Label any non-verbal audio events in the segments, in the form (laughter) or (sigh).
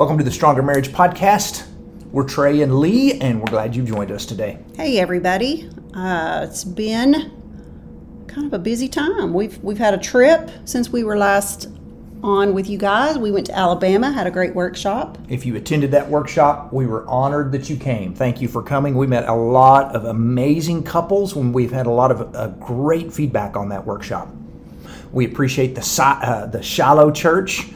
Welcome to the Stronger Marriage Podcast. We're Trey and Lee, and we're glad you've joined us today. Hey everybody! Uh, it's been kind of a busy time. We've we've had a trip since we were last on with you guys. We went to Alabama, had a great workshop. If you attended that workshop, we were honored that you came. Thank you for coming. We met a lot of amazing couples, and we've had a lot of uh, great feedback on that workshop. We appreciate the uh, the Shiloh Church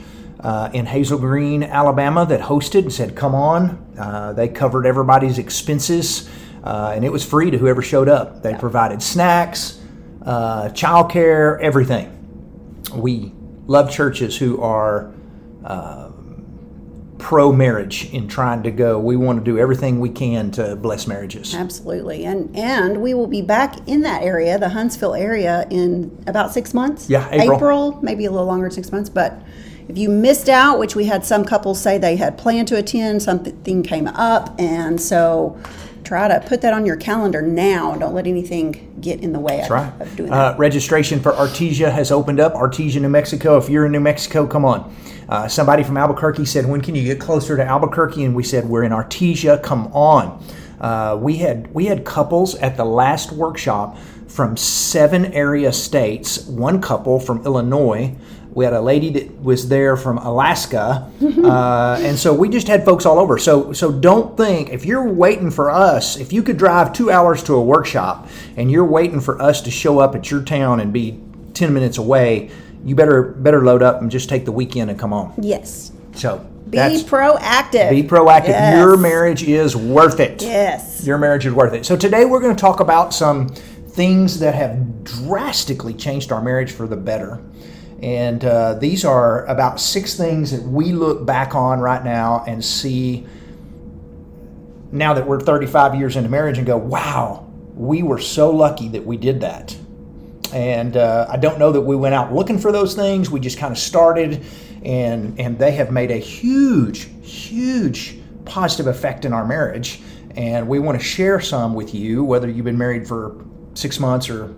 uh, in Hazel Green, Alabama, that hosted and said, "Come on." Uh, they covered everybody's expenses, uh, and it was free to whoever showed up. They provided snacks, uh, childcare, everything. We love churches who are uh, pro marriage in trying to go. We want to do everything we can to bless marriages. Absolutely, and and we will be back in that area, the Huntsville area, in about six months. Yeah, April. maybe a little longer than six months. But if you missed out, which we had some couples say they had planned to attend, something came up, and so try to put that on your calendar now. Don't let anything get in the way of, Right. of doing that. Uh, registration for Artesia has opened up. Artesia, New Mexico. If you're in New Mexico, come on. Uh, somebody from Albuquerque said, "When can you get closer to Albuquerque?" And we said, "We're in Artesia. Come on." Uh, we had we had couples at the last workshop from seven area states. One couple from Illinois. We had a lady that was there from Alaska, uh, (laughs) and so we just had folks all over. So, so don't think if you're waiting for us, if you could drive two hours to a workshop and you're waiting for us to show up at your town and be ten minutes away, you better better load up and just take the weekend and come on. yes, So be proactive. be proactive. Yes. Your marriage is worth it. Yes. Your marriage is worth it. So today we're going to talk about some things that have drastically changed our marriage for the better. And uh, these are about six things that we look back on right now and see now that we're 35 years into marriage and go, wow, we were so lucky that we did that. And uh, I don't know that we went out looking for those things. We just kind of started, and and they have made a huge, huge positive effect in our marriage. And we want to share some with you, whether you've been married for six months or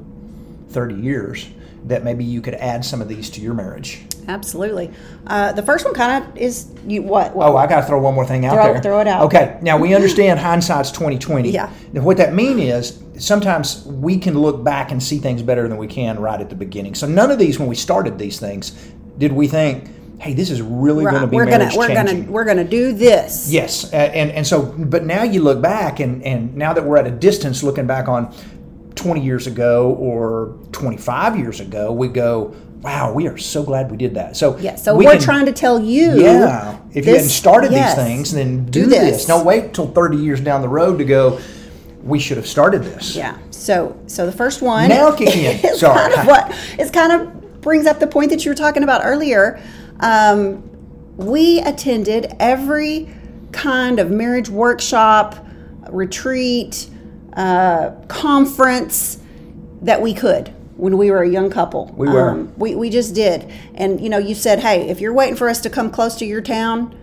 30 years, that maybe you could add some of these to your marriage. Absolutely. Uh, the first one kind of is you what? what Oh, I got to throw one more thing out Throw- there. throw it out. Okay. Now we (laughs) understand hindsight's twenty twenty. Yeah. Now what that mean is sometimes we can look back and see things better than we can right at the beginning. So none of these, when we started these things, did we think, "Hey, this is really going to be we're gonna marriage we're changing." gonna we're gonna do this. Yes, and and so, but now you look back, and and now that we're at a distance, looking back on twenty years ago or twenty five years ago, we go, "Wow, we are so glad we did that." So Yeah. So we are trying to tell you. yeah. If you hadn't started yes. these things, then do, Do this. this. Don't wait till 30 years down the road to go, we should have started this. Yeah. So so the first one Now kick in. (laughs) Sorry. kind of what it's kind of brings up the point that you were talking about earlier. Um, we attended every kind of marriage workshop, retreat, uh, conference that we could when we were a young couple. We were. Um, we, we just did. And, you know, you said, hey, if you're waiting for us to come close to your town,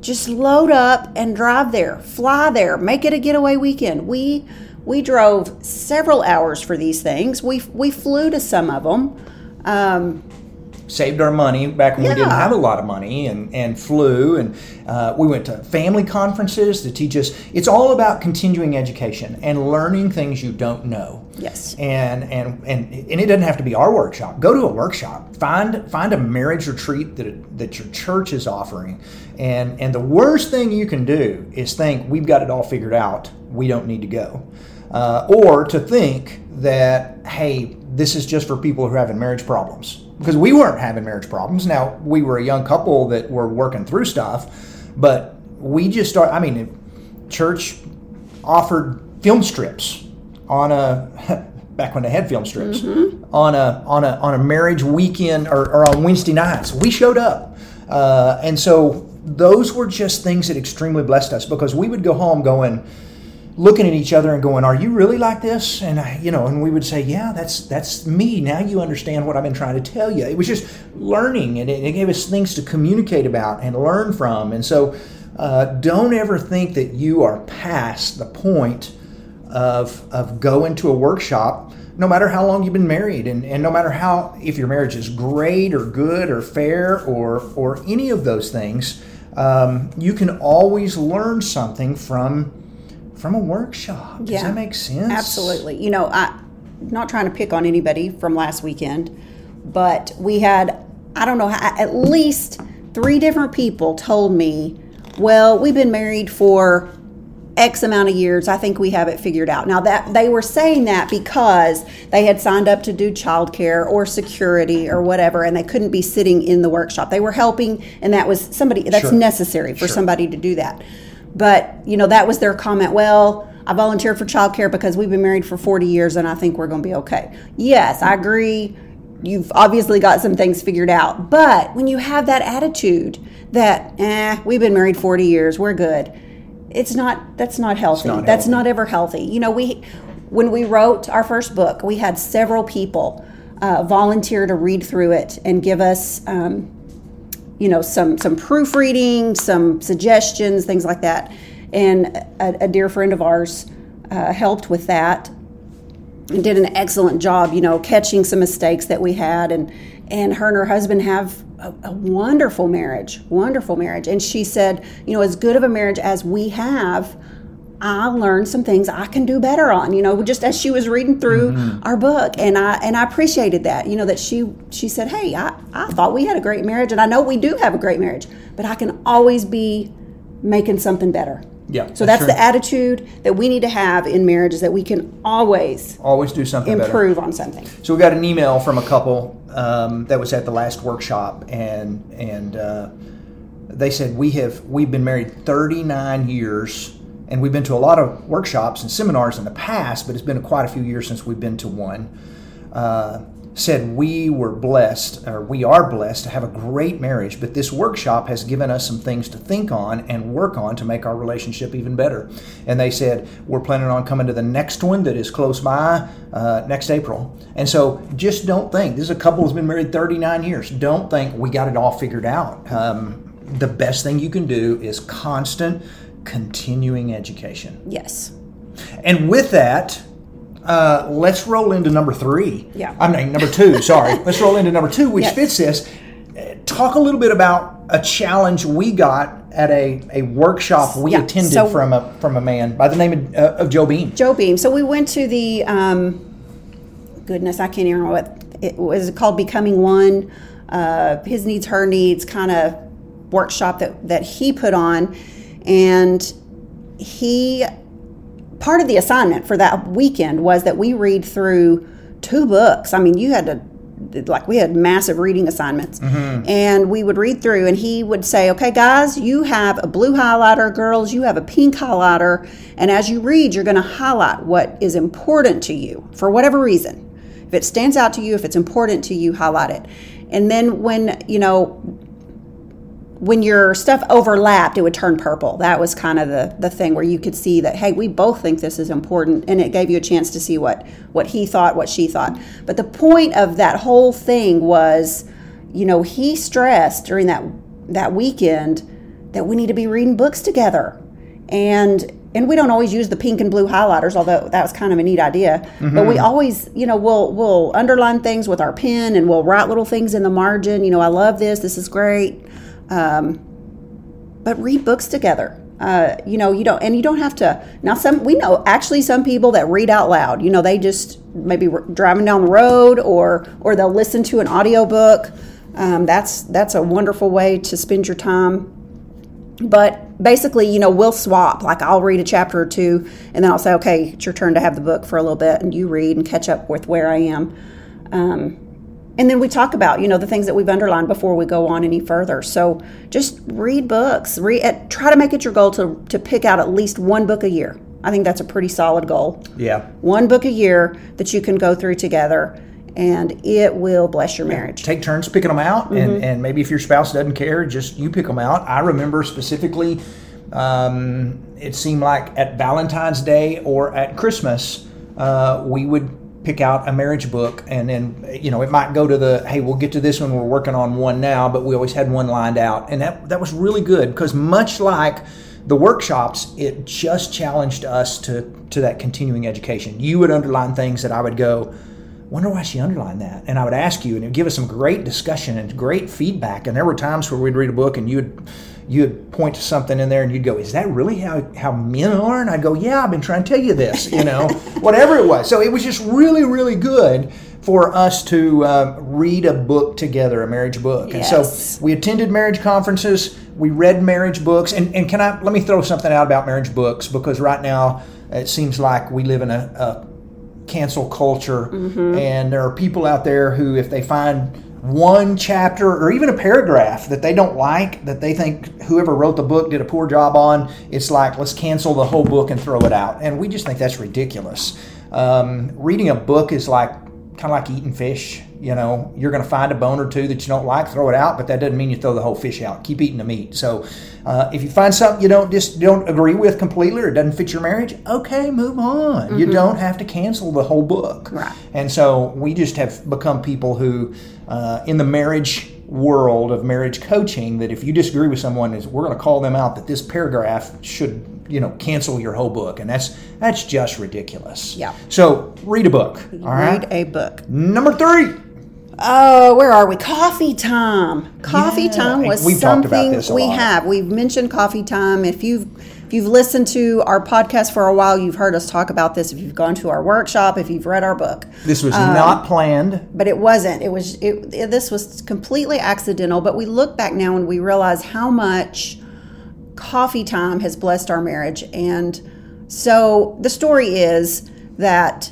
just load up and drive there, fly there, make it a getaway weekend. We we drove several hours for these things. We we flew to some of them. Um, Saved our money back when we didn't have a lot of money and, and flew. And uh, we went to family conferences to teach us. It's all about continuing education and learning things you don't know. yes. and and and and it doesn't have to be our workshop. Go to a workshop. Find find a marriage retreat that that your church is offering. And and the worst thing you can do is think we've got it all figured out. We don't need to go, uh, or to think that hey, this is just for people who are having marriage problems. Because we weren't having marriage problems. Now we were a young couple that were working through stuff, but we just start. I mean, church offered film strips on a (laughs) back when they had film strips on a on a on a marriage weekend or, or on Wednesday nights. We showed up, uh, and so those were just things that extremely blessed us because we would go home going looking at each other and going, "Are you really like this?" And I, you know, and we would say, "Yeah, that's that's me." Now you understand what I've been trying to tell you. It was just learning, and it, it gave us things to communicate about and learn from. And so, uh, don't ever think that you are past the point of of going to a workshop. No matter how long you've been married, and, and no matter how if your marriage is great or good or fair or or any of those things, um, you can always learn something from from a workshop. Does Yeah. that make sense? Absolutely. You know, I not trying to pick on anybody from last weekend, but we had I don't know how, at least three different people told me, "Well, we've been married for X amount of years. I think we have it figured out." Now that they were saying that because they had signed up to do childcare or security or whatever, and they couldn't be sitting in the workshop. They were helping, and that was somebody that's Sure. necessary for Sure. somebody to do that. But you know, that was their comment. Well, I volunteered for childcare because we've been married for 40 years and I think we're going to be okay. Yes, I agree. You've obviously got some things figured out. But when you have that attitude that, eh, we've been married 40 years, we're good. It's not, that's not healthy. not that's not ever healthy. You know, we, when we wrote our first book, we had several people uh, volunteer to read through it and give us, um, you know some some proofreading some suggestions things like that. And a, a dear friend of ours uh, helped with that and did an excellent job you know catching some mistakes that we had. And and her and her husband have a, a wonderful marriage wonderful marriage. And she said you know as good of a marriage as we have I learned some things I can do better on, you know, just as she was reading through our book, and I and I appreciated that, you know, that she she said, "Hey, I, I thought we had a great marriage, and I know we do have a great marriage, but I can always be making something better." Yeah. So that's true. the attitude that we need to have in marriage is that we can always always do something better. improve on something. So we got an email from a couple um, that was at the last workshop, and and uh, they said we have we've been married 39 years, and we've been to a lot of workshops and seminars in the past, but it's been quite a few years since we've been to one. Uh, said we were blessed, or we are blessed to have a great marriage, but this workshop has given us some things to think on and work on to make our relationship even better. And they said we're planning on coming to the next one that is close by uh, next April. And so just don't think this is a couple who's been married 39 years. Don't think we got it all figured out. Um, the best thing you can do is constant, continuing education. Yes. And with that, uh, let's roll into number three. Yeah. I mean, number two, (laughs) sorry. let's roll into number two, which Yes. fits this. Talk a little bit about a challenge we got at a, a workshop we Yeah, attended so- from a from a man by the name of, uh, of Joe Beam. Joe Beam. So we went to the um, goodness, I can't even remember what it was called. Becoming One, uh, his needs, her needs, kind of workshop that that he put on, and he part of the assignment for that weekend was that we read through two books. I mean, you had to like we had massive reading assignments. Mm-hmm. And we would read through and he would say okay guys you have a blue highlighter. Girls you have a pink highlighter. And as you read you're going to highlight what is important to you for whatever reason. If it stands out to you if it's important to you highlight it. And then when you know when your stuff overlapped, it would turn purple. That was kind of the, the thing where you could see that, hey, we both think this is important, and it gave you a chance to see what what he thought, what she thought. But the point of that whole thing was, you know, he stressed during that that weekend that we need to be reading books together, and and we don't always use the pink and blue highlighters, although that was kind of a neat idea. But we mm-hmm. always, you know, we'll we'll underline things with our pen, and we'll write little things in the margin. You know, I love this. This is great um, but read books together. Uh, you know you don't and you don't have to now some we know actually some people that read out loud you know they just maybe driving down the road or or they'll listen to an audiobook. Um, that's that's a wonderful way to spend your time. But basically you know we'll swap like i'll read a chapter or two and then i'll say okay it's your turn to have the book for a little bit and you read and catch up with where i am. Um, and then we talk about you know the things that we've underlined before we go on any further so just read books read uh, try to make it your goal to, to pick out at least one book a year i think that's a pretty solid goal Yeah. one book a year that you can go through together and it will bless your marriage Take turns picking them out, Mm-hmm. and, and maybe if your spouse doesn't care, just you pick them out. I remember specifically, um, it seemed like at Valentine's Day or at Christmas, uh, we would pick out a marriage book, and then you know it might go to the hey, we'll get to this one. We're working on one now, but we always had one lined out, and that that was really good because much like the workshops, it just challenged us to to that continuing education. You would underline things that I would go wonder why she underlined that. And I would ask you, and it would give us some great discussion and great feedback. And there were times where we'd read a book and you'd you'd point to something in there and you'd go, "Is that really how how men are?" And I'd go, "Yeah, I've been trying to tell you this," you know, (laughs) whatever it was. So it was just really, really good for us to uh, read a book together, a marriage book. And so we attended marriage conferences, we read marriage books, and, and can I let me throw something out about marriage books because right now it seems like we live in a, a cancel culture, and there are people out there who, if they find one chapter or even a paragraph that they don't like, that they think whoever wrote the book did a poor job on, it's like let's cancel the whole book and throw it out. And we just think that's ridiculous. Um, reading a book is like kind of like eating fish. You know, you're going to find a bone or two that you don't like, throw it out, but that doesn't mean you throw the whole fish out. Keep eating the meat. So, uh, if you find something you don't just don't agree with completely or it doesn't fit your marriage, okay, move on. You don't have to cancel the whole book. Right. And so we just have become people who, uh, in the marriage world of marriage coaching, that if you disagree with someone, is we're going to call them out that this paragraph should you know cancel your whole book, and that's that's just ridiculous. Yeah. So read a book. All right. Read a book. Number three. Oh, where are we? Coffee time. Coffee Yeah, time was we've something we lot. have. We've mentioned coffee time. If you've if you've listened to our podcast for a while, you've heard us talk about this. If you've gone to our workshop, if you've read our book, This was Um, not planned. but it wasn't. It was. It, it- this was completely accidental. But we look back now and we realize how much coffee time has blessed our marriage. And so the story is that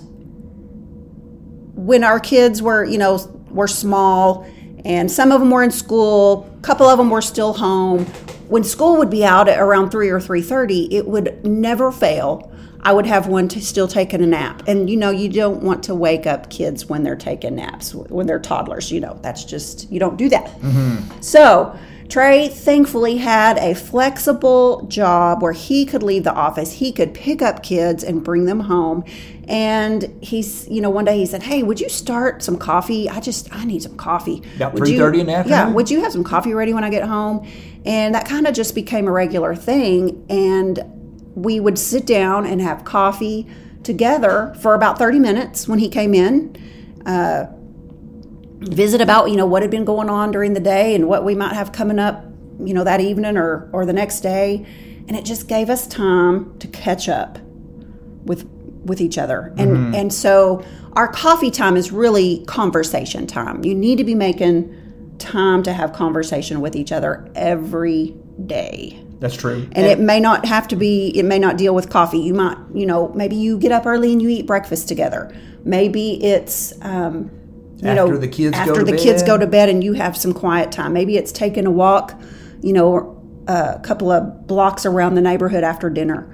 when our kids were, you know, were small, and some of them were in school, a couple of them were still home. When school would be out at around three or three thirty, it would never fail. I would have one to still taking a nap, and you know, you don't want to wake up kids when they're taking naps when they're toddlers. You know, that's just you don't do that. Mm-hmm. So Trey thankfully had a flexible job where he could leave the office. He could pick up kids and bring them home. And he's, you know, one day he said, "Hey, would you start some coffee? I just, I need some coffee." About you- 3:30 in the afternoon. Yeah, would you have some coffee ready when I get home? And that kind of just became a regular thing. And we would sit down and have coffee together for about 30 minutes when he came in uh, visit about you know what had been going on during the day and what we might have coming up you know that evening or or the next day. And it just gave us time to catch up with with each other. And and so our coffee time is really conversation time. You need to be making time to have conversation with each other every day. That's true. and it may not have to be it may not deal with coffee. You might you know maybe you get up early and you eat breakfast together. Maybe it's um you After know the kids after to the kids go to bed and you have some quiet time. Maybe it's taking a walk you know a couple of blocks around the neighborhood after dinner.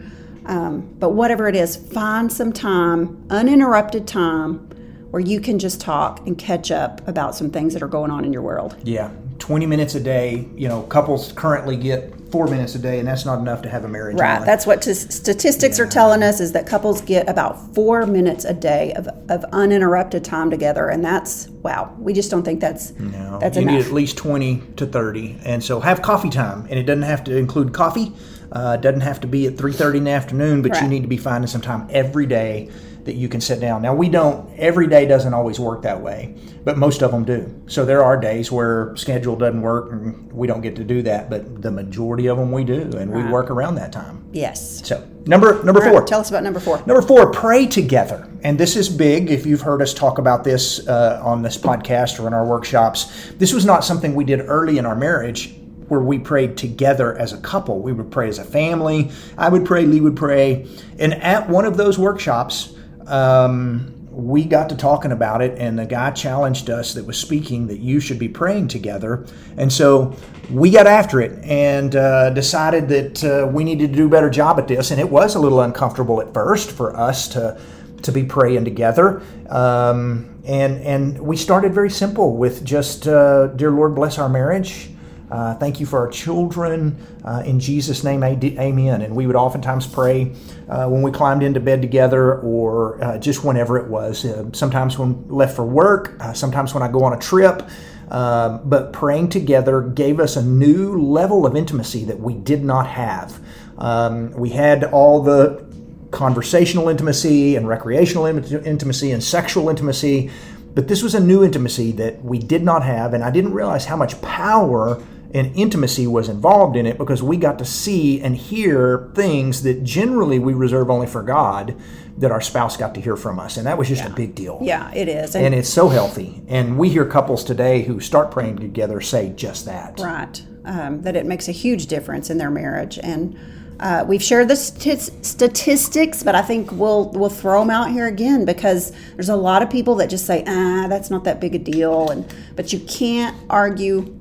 Um, but whatever it is find some time uninterrupted time where you can just talk and catch up about some things that are going on in your world. Yeah, 20 minutes a day. You know, couples currently get four minutes a day, and that's not enough to have a marriage. Right. That's what t- statistics are telling us is that couples get about four minutes a day of, of uninterrupted time together, and that's wow. We just don't think that's No, that's you enough. need at least 20 to 30. And so have coffee time. And it doesn't have to include coffee. Uh, doesn't have to be at 3.30 in the afternoon, but you need to be finding some time every day that you can sit down. Now, we don't, every day doesn't always work that way, but most of them do. So there are days where schedule doesn't work and we don't get to do that, but the majority of them we do, and we work around that time. yes. So number number right, four. tell us about number four. Number four, pray together. And this is big. If you've heard us talk about this uh, on this podcast or in our workshops, this was not something we did early in our marriage where we prayed together as a couple. We would pray as a family. I would pray, Lee would pray. And at one of those workshops, um, we got to talking about it, and the guy challenged us that was speaking that you should be praying together. And so we got after it and uh, decided that uh, we needed to do a better job at this. And it was a little uncomfortable at first for us to to be praying together. Um, and and we started very simple with just, uh, dear Lord, bless our marriage. Uh, thank you for our children. Uh, in Jesus' name, amen. And we would oftentimes pray uh, when we climbed into bed together or uh, just whenever it was. Uh, sometimes when left for work, uh, sometimes when I go on a trip. But praying together gave us a new level of intimacy that we did not have. Um, we had all the conversational intimacy and recreational in- intimacy and sexual intimacy, but this was a new intimacy that we did not have, and I didn't realize how much power and intimacy was involved in it because we got to see and hear things that generally we reserve only for God that our spouse got to hear from us. And that was just a big deal. Yeah, it is. And it's so healthy. And we hear couples today who start praying together say just that. right. Um, that it makes a huge difference in their marriage. And uh, we've shared the st- statistics, but I think we'll we'll throw them out here again because there's a lot of people that just say, "Ah, that's not that big a deal," and but you can't argue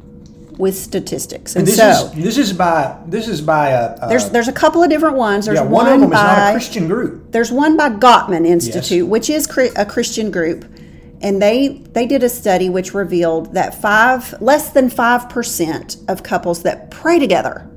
with statistics. And This so is this is by this is by a, a there's there's a couple of different ones. There's yeah, one, one, of them is by not a Christian group. there's one by Gottman Institute, which is a Christian group, and they they did a study which revealed that five less than five percent of couples that pray together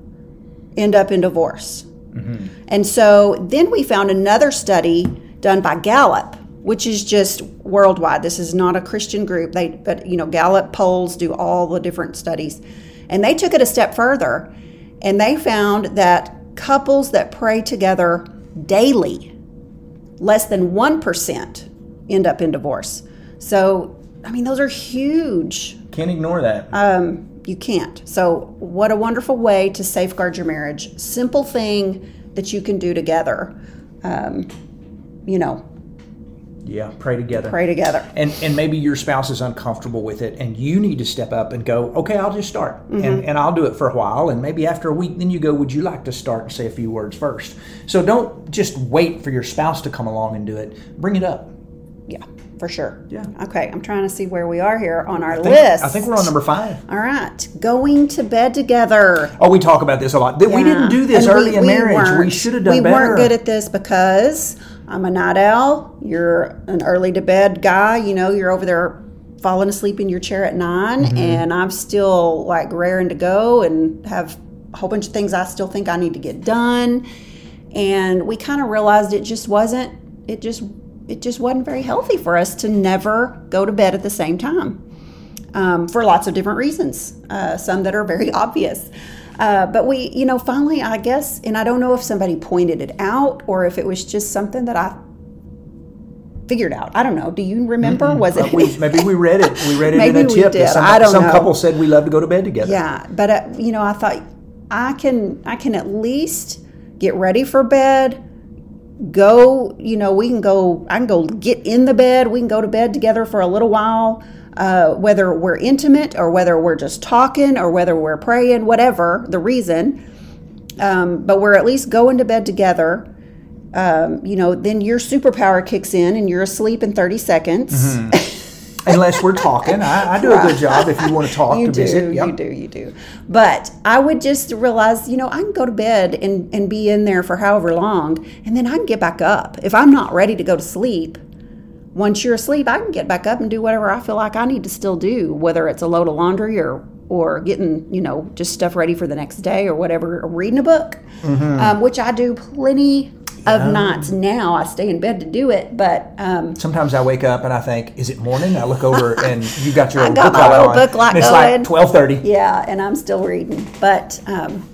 end up in divorce. Mm-hmm. And so then we found another study done by Gallup, which is just worldwide. This is not a Christian group. They but you know Gallup polls do all the different studies. And they took it a step further and they found that couples that pray together daily less than 1% end up in divorce. So, I mean, those are huge. Can't ignore that. Um, you can't. So, what a wonderful way to safeguard your marriage. Simple thing that you can do together. Um, you know, yeah, pray together. pray together. and and maybe your spouse is uncomfortable with it and you need to step up and go okay i'll just start Mm-hmm. and, and i'll do it for a while and maybe after a week then you go would you like to start and say a few words first so don't just wait for your spouse to come along and do it bring it up Yeah, for sure. Yeah. Okay, I'm trying to see where we are here on our I think, list. I think we're on number five. All right, going to bed together. Oh, we talk about this a lot. That We didn't do this And early in marriage. We should have done we better. We weren't good at this because I'm a night owl. You're an early to bed guy. You know, you're over there falling asleep in your chair at 9 Mm-hmm. and I'm still like raring to go and have a whole bunch of things I still think I need to get done. And we kind of realized it just wasn't. It just it just wasn't very healthy for us to never go to bed at the same time um, for lots of different reasons, uh, some that are very obvious. Uh, but we, you know, finally, I guess, and I don't know if somebody pointed it out or if it was just something that I figured out. I don't know. Do you remember? Was Uh, it? we, (laughs) maybe we read it. We read it in a tip. did. That some, I don't some know. couple said we love to go to bed together. yeah, but uh, you know, I thought I can, I can at least get ready for bed. Go, you know, we can go. I can go get in the bed. We can go to bed together for a little while. Uh, whether we're intimate or whether we're just talking or whether we're praying, whatever the reason, um, but we're at least going to bed together. Um, you know, then your superpower kicks in and you're asleep in 30 seconds. (laughs) Unless we're talking. I, I do a good job if you want to talk you to do, visit. Yep. you do, you do. But I would just realize, you know, I can go to bed and, and be in there for however long, and then I can get back up. If I'm not ready to go to sleep, once you're asleep, I can get back up and do whatever I feel like I need to still do, whether it's a load of laundry or or getting, you know, just stuff ready for the next day or whatever, or reading a book, Mm-hmm. um, which I do plenty of nights now. I stay in bed to do it, but um, Sometimes I wake up and I think, is it morning? I look over and (laughs) you got your I got book my light little on. book light it's going. like twelve thirty. Yeah, and I'm still reading. But um,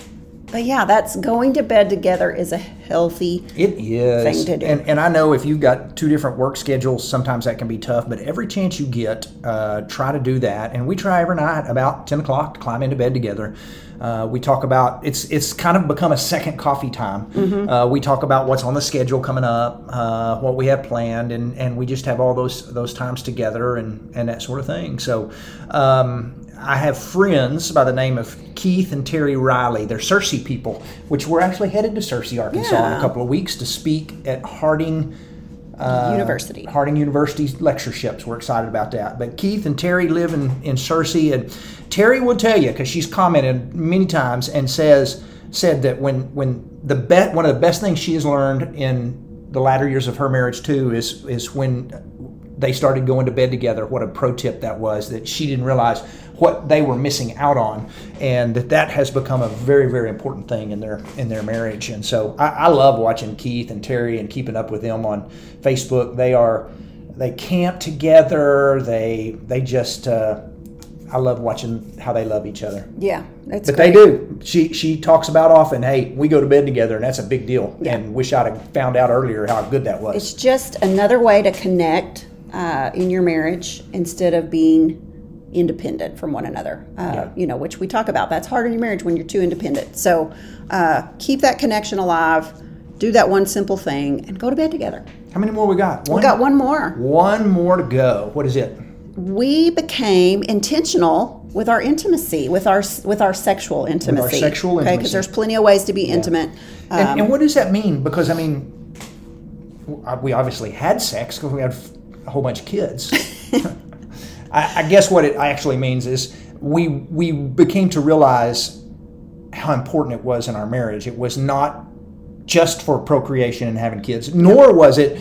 but yeah, that's going to bed together is a healthy. It is. thing to do. And, and I know if you've got two different work schedules, sometimes that can be tough, but every chance you get, uh, try to do that. And we try every night about 10 o'clock to climb into bed together. Uh, we talk about it's it's kind of become a second coffee time. Mm-hmm. Uh, we talk about what's on the schedule coming up, uh, what we have planned, and, and we just have all those those times together and, and that sort of thing. So um, I have friends by the name of Keith and Terry Riley. They're Searcy people, which we're actually headed to Searcy, Arkansas in a couple of weeks to speak at Harding uh, University. Harding University's lectureships. We're excited about that. But Keith and Terry live in, in Searcy, and Terry will tell you because she's commented many times and says said that when when the bet one of the best things she has learned in the latter years of her marriage too is is when they started going to bed together. What a pro tip that was that she didn't realize what they were missing out on, and that that has become a very very important thing in their in their marriage. And so I, I love watching Keith and Terry and keeping up with them on Facebook. They are they camp together. They they just uh, I love watching how they love each other. Yeah, that's But great. they do. She she talks about often. Hey, we go to bed together, and that's a big deal. Yeah. And wish I'd have found out earlier how good that was. It's just another way to connect uh, in your marriage instead of being independent from one another. Uh, Yeah. You know, which we talk about. That's hard in your marriage when you're too independent. So uh, keep that connection alive. Do that one simple thing and go to bed together. How many more we got? One, We got one more. One more to go. What is it? We became intentional with our intimacy, with our with our sexual intimacy. our sexual okay, intimacy. because there's plenty of ways to be intimate. Um, And, and what does that mean? Because I mean, we obviously had sex because we had a whole bunch of kids. I, I guess what it actually means is we we became to realize how important it was in our marriage. It was not just for procreation and having kids, nor was it,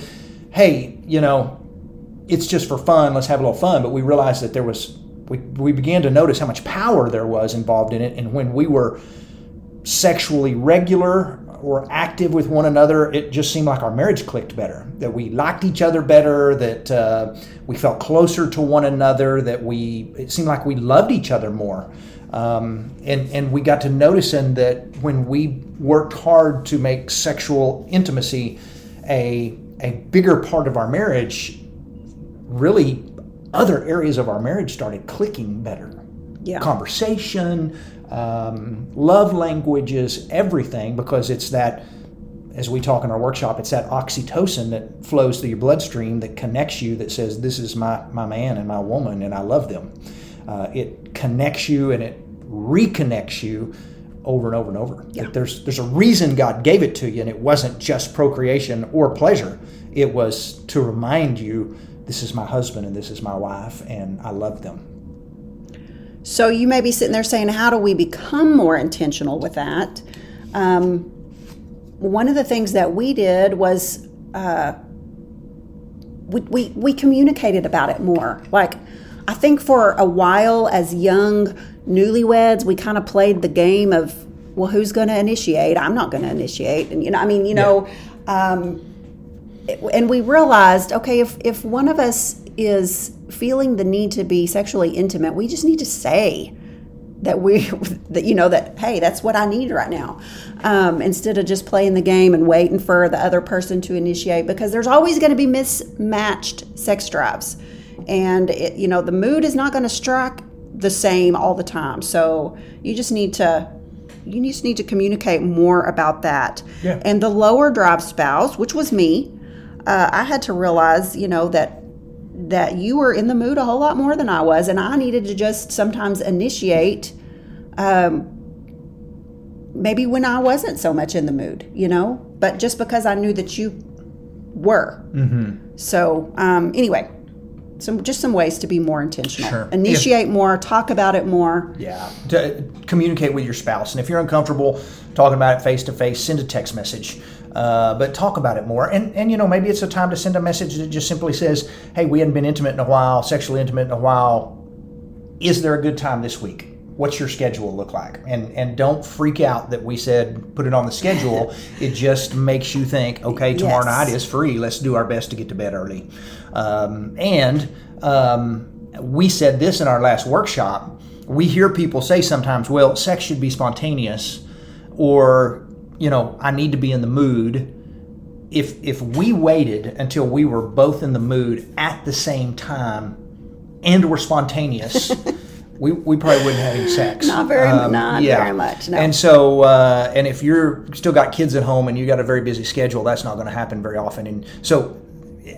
hey, you know, it's just for fun. Let's have a little fun. But we realized that there was. We, we began to notice how much power there was involved in it, and when we were sexually regular or active with one another, it just seemed like our marriage clicked better. That we liked each other better. That uh, we felt closer to one another. That we it seemed like we loved each other more. Um, and and we got to noticing that when we worked hard to make sexual intimacy a a bigger part of our marriage, really other areas of our marriage started clicking better yeah. conversation, um, love languages, everything, because it's that, as we talk in our workshop, it's that oxytocin that flows through your bloodstream that connects you, that says, This is my, my man and my woman, and I love them. Uh, it connects you and it reconnects you over and over and over. Yeah. There's, there's a reason God gave it to you, and it wasn't just procreation or pleasure. It was to remind you, This is my husband and this is my wife, and I love them. So you may be sitting there saying, how do we become more intentional with that? Um, one of the things that we did was uh, we, we, we communicated about it more. Like, I think for a while as young newlyweds, we kind of played the game of, well, who's going to initiate? I'm not going to initiate. And, you know, I mean, you know, um, it- and we realized, okay, if, if one of us is feeling the need to be sexually intimate, we just need to say that we, (laughs) that, you know, that, hey, that's what I need right now. Um, instead of just playing the game and waiting for the other person to initiate, because there's always going to be mismatched sex drives. And, it, you know, the mood is not going to strike the same all the time. So you just need to you just need to communicate more about that. Yeah. And the lower drive spouse, which was me, uh, I had to realize, you know, that that you were in the mood a whole lot more than I was, and I needed to just sometimes initiate. Um, maybe when I wasn't so much in the mood, you know, but just because I knew that you were. Mm-hmm. So um, anyway, some just some ways to be more intentional. Sure. Initiate more, talk about it more. Yeah, to communicate with your spouse, and if you're uncomfortable talking about it face to face, send a text message. Uh, but talk about it more, and and you know maybe it's a time to send a message that just simply says, "Hey, we hadn't been intimate in a while, sexually intimate in a while. Is there a good time this week? What's your schedule look like?" And and don't freak out that we said put it on the schedule. (laughs) it just makes you think, okay, tomorrow Yes. night is free. Let's do our best to get to bed early. Um, and um, we said this in our last workshop. We hear people say sometimes, well, sex should be spontaneous, or, you know, I need to be in the mood. If, if we waited until we were both in the mood at the same time and were spontaneous, (laughs) we, we probably wouldn't have any sex. Not very- not very much, no. And so, uh, and if you're still got kids at home and you got a very busy schedule, that's not going to happen very often. And so,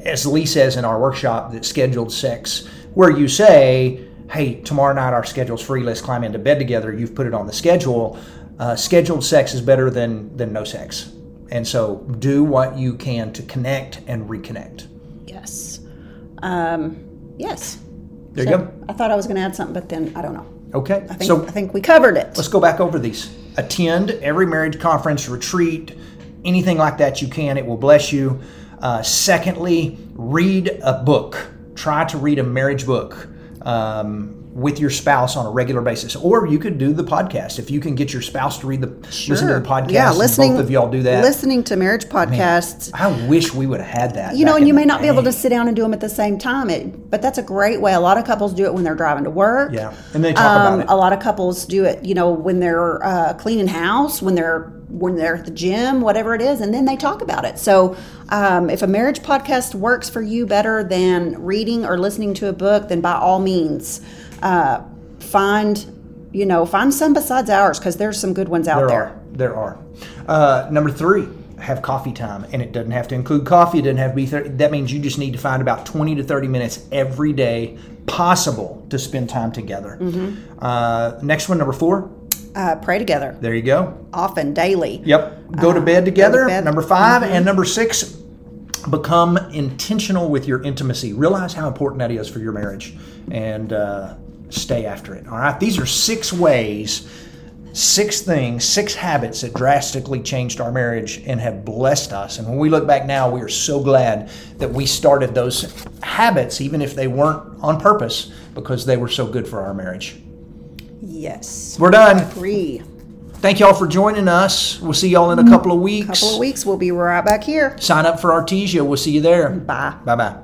as Lee says in our workshop, that scheduled sex, where you say, "Hey, tomorrow night our schedule's free. Let's climb into bed together." You've put it on the schedule. Uh, scheduled sex is better than than no sex. And so, do what you can to connect and reconnect. Yes. Um, yes. There So, you go. I thought I was going to add something, but then I don't know. Okay. I think, so I think we covered it. Let's go back over these. Attend every marriage conference, retreat, anything like that you can. It will bless you. Uh, secondly, read a book. Try to read a marriage book um, with your spouse on a regular basis, or you could do the podcast if you can get your spouse to read the listen to the podcast. Yeah, listening. both of y'all do that. Listening to marriage podcasts. I wish we would have had that. You know, and you may not be able to sit down and do them at the same time. It, but that's a great way. A lot of couples do it when they're driving to work. Yeah, and they talk Um, about it. A lot of couples do it, you know, when they're uh, cleaning house, when they're when they're at the gym, whatever it is, and then they talk about it. So, um, if a marriage podcast works for you better than reading or listening to a book, then by all means, Uh, find, you know, find some besides ours because there's some good ones out There there. are. There are. Uh, number three, have coffee time. And it doesn't have to include coffee. It doesn't have to be 30. That means you just need to find about 20 to 30 minutes every day possible to spend time together. Mm-hmm. Uh, next one, number four. Uh, pray together, There you go. often, daily. Yep. Go to bed together. bed. Number 5 And number six, become intentional with your intimacy. Realize how important that is for your marriage and uh, stay after it. All right. These are six ways, six things, six habits that drastically changed our marriage and have blessed us. And when we look back now, we are so glad that we started those habits, even if they weren't on purpose, because they were so good for our marriage. Yes. We're done. Agree. Thank y'all for joining us. We'll see y'all in a mm-hmm. couple of weeks. Couple of weeks, we'll be right back here. Sign up for Artesia. We'll see you there. Bye. Bye bye.